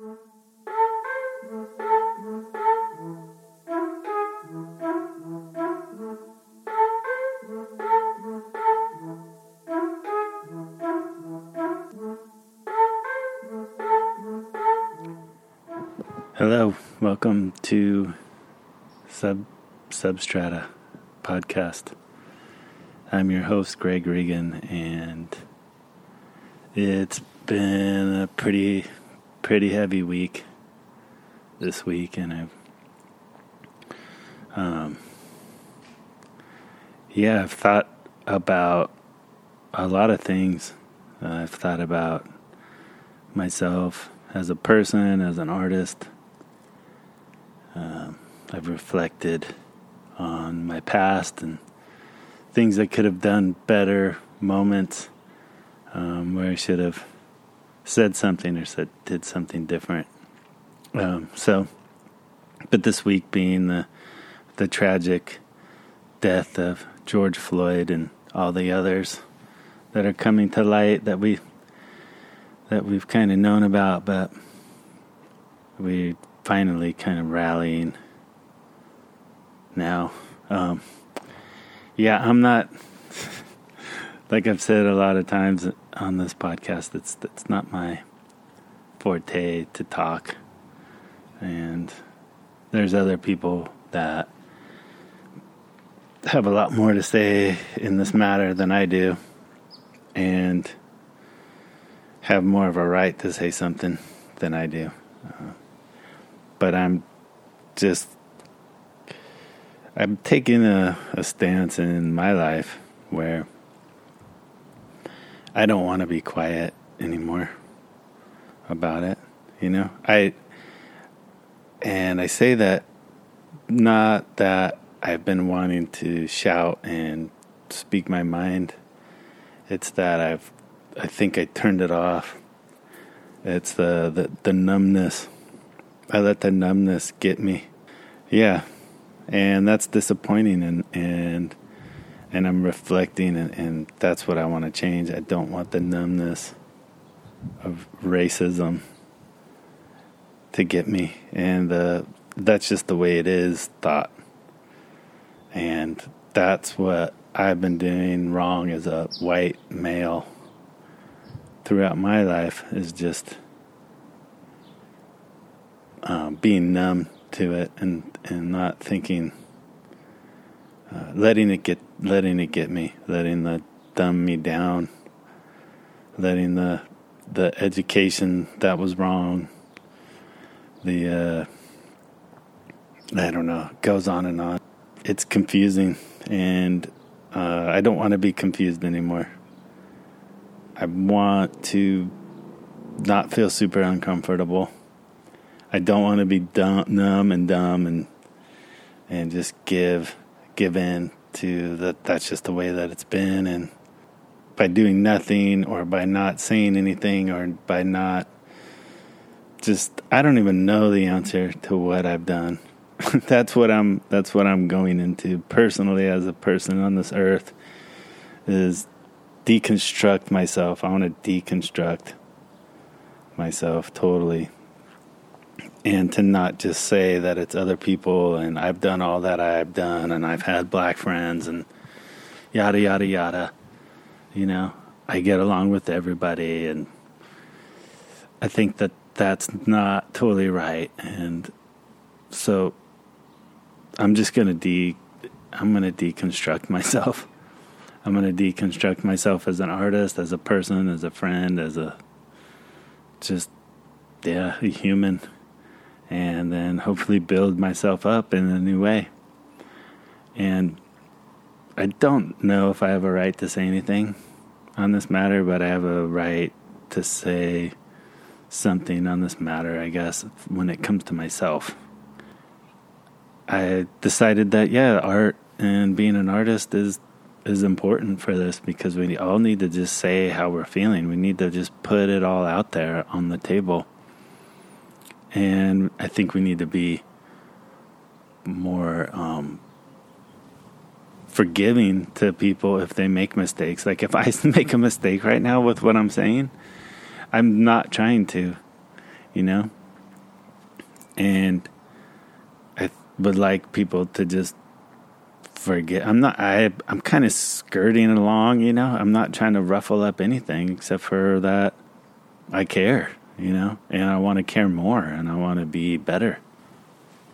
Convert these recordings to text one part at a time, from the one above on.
Hello, welcome to Sub Substrata podcast. I'm your host Greg Regan, and it's been a pretty pretty heavy week this week, and I've um yeah I've thought about a lot of things. Uh, I've thought about myself as a person, as an artist um, I've reflected on my past and things I could have done better, moments um, where I should have said something or said did something different. Um, so, but this week being the the tragic death of George Floyd and all the others that are coming to light that we that we've kind of known about, but we finally kind of rallying now. Um, yeah, I'm not like I've said a lot of times on this podcast. It's it's not my forte to talk, and there's other people that have a lot more to say in this matter than I do, and have more of a right to say something than I do. Uh, but I'm just I'm taking a, a stance in my life where I don't want to be quiet anymore about it. You know, I and I say that not that I've been wanting to shout and speak my mind. It's that I've I think I turned it off. It's the the, the numbness I let the numbness get me. Yeah. And that's disappointing and and and I'm reflecting and, and that's what I want to change. I don't want the numbness of racism to get me. And uh, that's just the way it is thought. And that's what I've been doing wrong as a white male throughout my life is just uh, being numb to it and and not thinking, uh, letting it get letting it get me, letting the dumb me down, letting the the education that was wrong, the uh, I don't know, goes on and on. It's confusing, and uh, I don't want to be confused anymore. I want to not feel super uncomfortable. I don't want to be dumb, numb and dumb and and just give give in to that. That's just the way that it's been, and by doing nothing or by not saying anything or by not just I don't even know the answer to what I've done. that's what I'm that's what I'm going into personally as a person on this earth is deconstruct myself. I want to deconstruct myself totally and to not just say that it's other people and I've done all that I've done and I've had black friends and yada yada yada. You know, I get along with everybody and I think that that's not totally right and so I'm just going to de I'm going to deconstruct myself. I'm going to deconstruct myself as an artist, as a person, as a friend, as a just yeah, a human and then hopefully build myself up in a new way. And I don't know if I have a right to say anything on this matter, but I have a right to say something on this matter, I guess, when it comes to myself. I decided that yeah, art and being an artist is is important for this because we all need to just say how we're feeling. We need to just put it all out there on the table and I think we need to be more um, forgiving to people if they make mistakes. Like if I make a mistake right now with what I'm saying, I'm not trying to, you know. and I would like people to just forget. I'm not. I I'm kind of skirting along. You know, I'm not trying to ruffle up anything except for that I care. You know, and I want to care more, and I want to be better.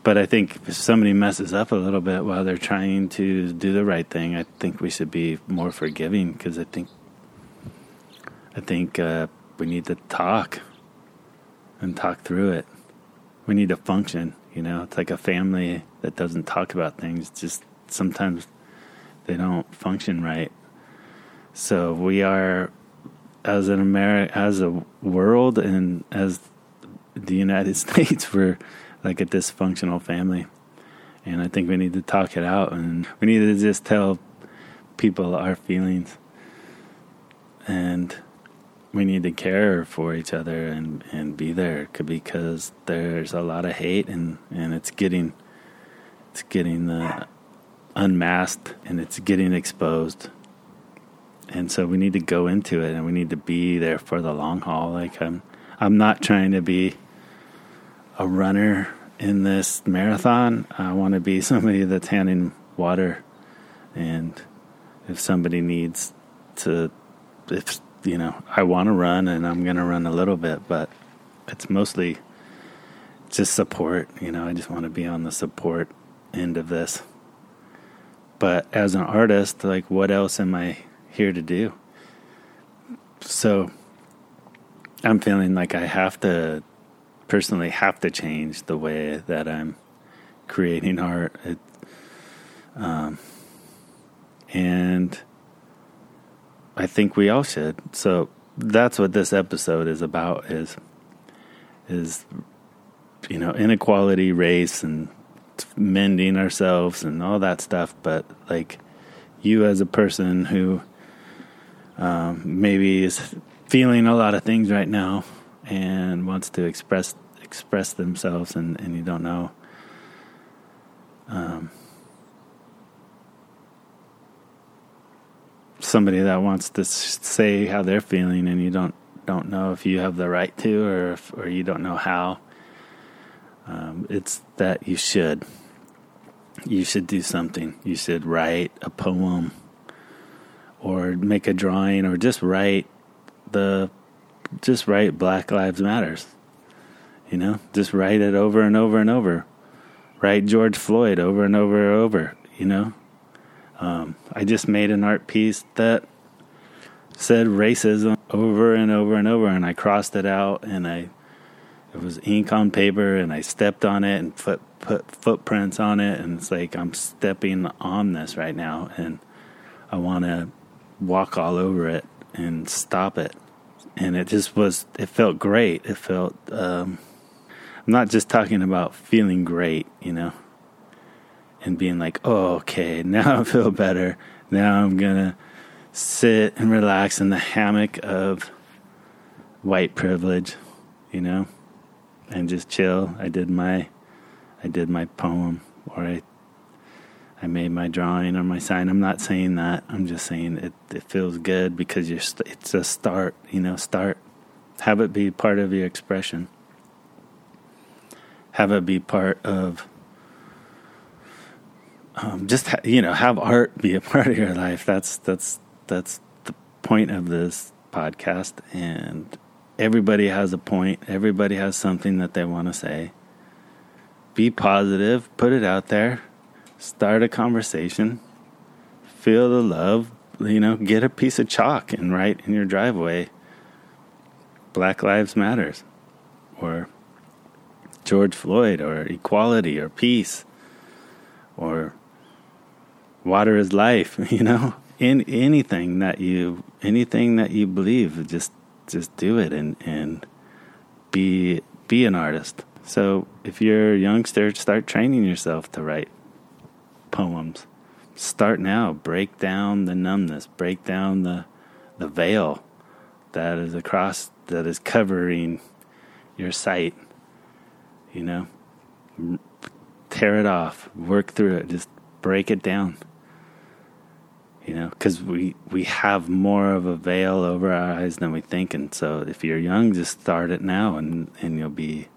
But I think if somebody messes up a little bit while they're trying to do the right thing, I think we should be more forgiving because I think I think uh, we need to talk and talk through it. We need to function. You know, it's like a family that doesn't talk about things. Just sometimes they don't function right. So we are, as an America, as a world, and as the United States, we're like a dysfunctional family, and I think we need to talk it out, and we need to just tell people our feelings, and we need to care for each other and and be there because there's a lot of hate and and it's getting it's getting the unmasked and it's getting exposed. And so we need to go into it and we need to be there for the long haul. Like I'm I'm not trying to be a runner in this marathon. I want to be somebody that's handing water and if somebody needs to if you know, I want to run and I'm going to run a little bit, but it's mostly just support, you know, I just want to be on the support end of this. But as an artist, like, what else am I here to do? So I'm feeling like I have to personally have to change the way that I'm creating art. It, um, and I think we all should. So that's what this episode is about is is you know inequality race and mending ourselves and all that stuff, but like you as a person who um, maybe is feeling a lot of things right now and wants to express express themselves and, and you don't know um, somebody that wants to say how they're feeling and you don't don't know if you have the right to or if, or you don't know how um, it's that you should. You should do something. You should write a poem or make a drawing or just write the just write Black Lives Matters. You know, just write it over and over and over. Write George Floyd over and over and over, you know? Um, I just made an art piece that said racism over and over and over, and I crossed it out and I it was ink on paper and I stepped on it and put put footprints on it and it's like I'm stepping on this right now and I want to walk all over it and stop it. And it just was it felt great. It felt um, I'm not just talking about feeling great you know and being like oh okay now I feel better. Now I'm gonna sit and relax in the hammock of white privilege you know and just chill. I did my I did my poem or I I made my drawing or my sign. I'm not saying that. I'm just saying it it feels good because you're st- it's a start, you know, start have it be part of your expression. Have it be part of um, just ha- you know have art be a part of your life. That's that's that's the point of this podcast, and everybody has a point, everybody has something that they want to say. Be positive, put it out there, start a conversation, feel the love, you know, get a piece of chalk and write in your driveway Black Lives Matters or George Floyd or equality or peace or water is life, you know, in anything that you anything that you believe just just do it and and be be an artist. So if you're a youngster, start training yourself to write poems. Start now. Break down the numbness. Break down the the veil that is across that is covering your sight. You know, tear it off. Work through it. Just break it down you know because we we have more of a veil over our eyes than we think and so if you're young just start it now and and you'll be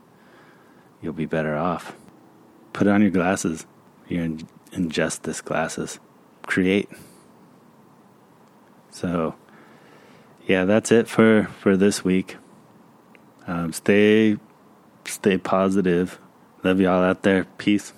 you'll be better off. Put on your glasses, your in- injustice glasses. Create. So, yeah, that's it for, for this week. Um, stay stay positive. Love y'all out there. Peace.